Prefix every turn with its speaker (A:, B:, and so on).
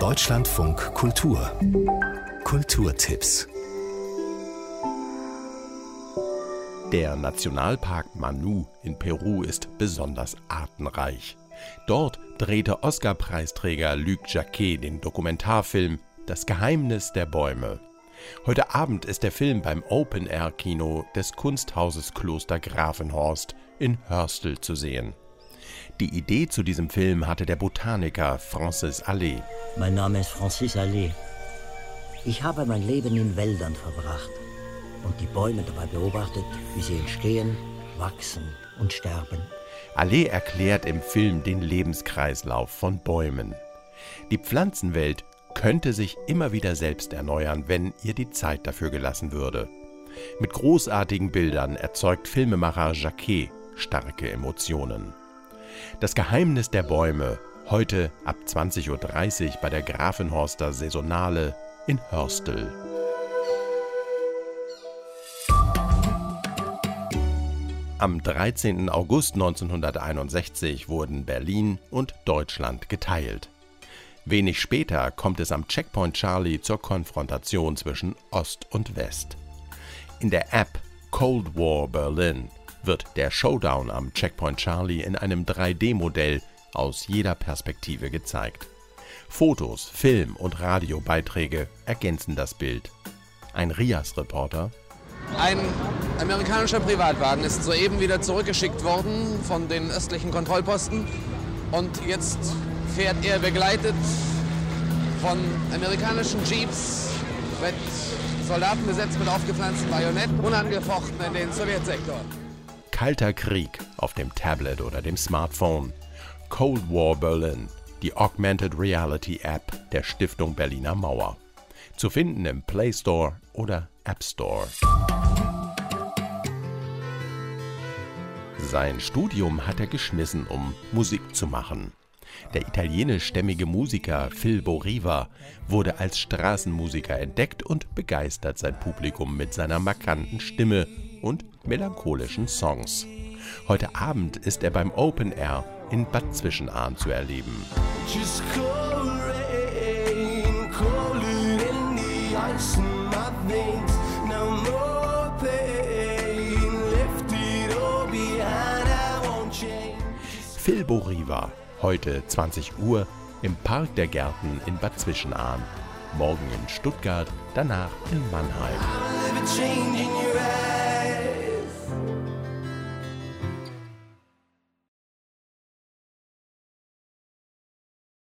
A: Deutschlandfunk Kultur Kulturtipps
B: Der Nationalpark Manu in Peru ist besonders artenreich. Dort drehte Oscar-Preisträger Luc Jacquet den Dokumentarfilm Das Geheimnis der Bäume. Heute Abend ist der Film beim Open-Air-Kino des Kunsthauses Kloster Grafenhorst in Hörstel zu sehen. Die Idee zu diesem Film hatte der Botaniker Francis Allais.
C: Mein Name ist Francis Allais. Ich habe mein Leben in Wäldern verbracht und die Bäume dabei beobachtet, wie sie entstehen, wachsen und sterben.
B: Allais erklärt im Film den Lebenskreislauf von Bäumen. Die Pflanzenwelt könnte sich immer wieder selbst erneuern, wenn ihr die Zeit dafür gelassen würde. Mit großartigen Bildern erzeugt Filmemacher Jacquet starke Emotionen. Das Geheimnis der Bäume, heute ab 20.30 Uhr bei der Grafenhorster Saisonale in Hörstel. Am 13. August 1961 wurden Berlin und Deutschland geteilt. Wenig später kommt es am Checkpoint Charlie zur Konfrontation zwischen Ost und West. In der App Cold War Berlin wird der Showdown am Checkpoint Charlie in einem 3D-Modell aus jeder Perspektive gezeigt. Fotos, Film- und Radiobeiträge ergänzen das Bild. Ein RIAS-Reporter
D: ein amerikanischer Privatwagen ist soeben wieder zurückgeschickt worden von den östlichen Kontrollposten und jetzt fährt er begleitet von amerikanischen Jeeps mit Soldaten besetzt mit aufgepflanzten Bajonetten, unangefochten in den Sowjetsektor.
B: Kalter Krieg auf dem Tablet oder dem Smartphone. Cold War Berlin, die Augmented Reality App der Stiftung Berliner Mauer. Zu finden im Play Store oder App Store. Sein Studium hat er geschmissen, um Musik zu machen. Der italienischstämmige Musiker Phil Boriva wurde als Straßenmusiker entdeckt und begeistert sein Publikum mit seiner markanten Stimme und melancholischen Songs. Heute Abend ist er beim Open Air in Bad Zwischenahn zu erleben. Phil Boriva, heute 20 Uhr im Park der Gärten in Bad Zwischenahn. Morgen in Stuttgart, danach in Mannheim.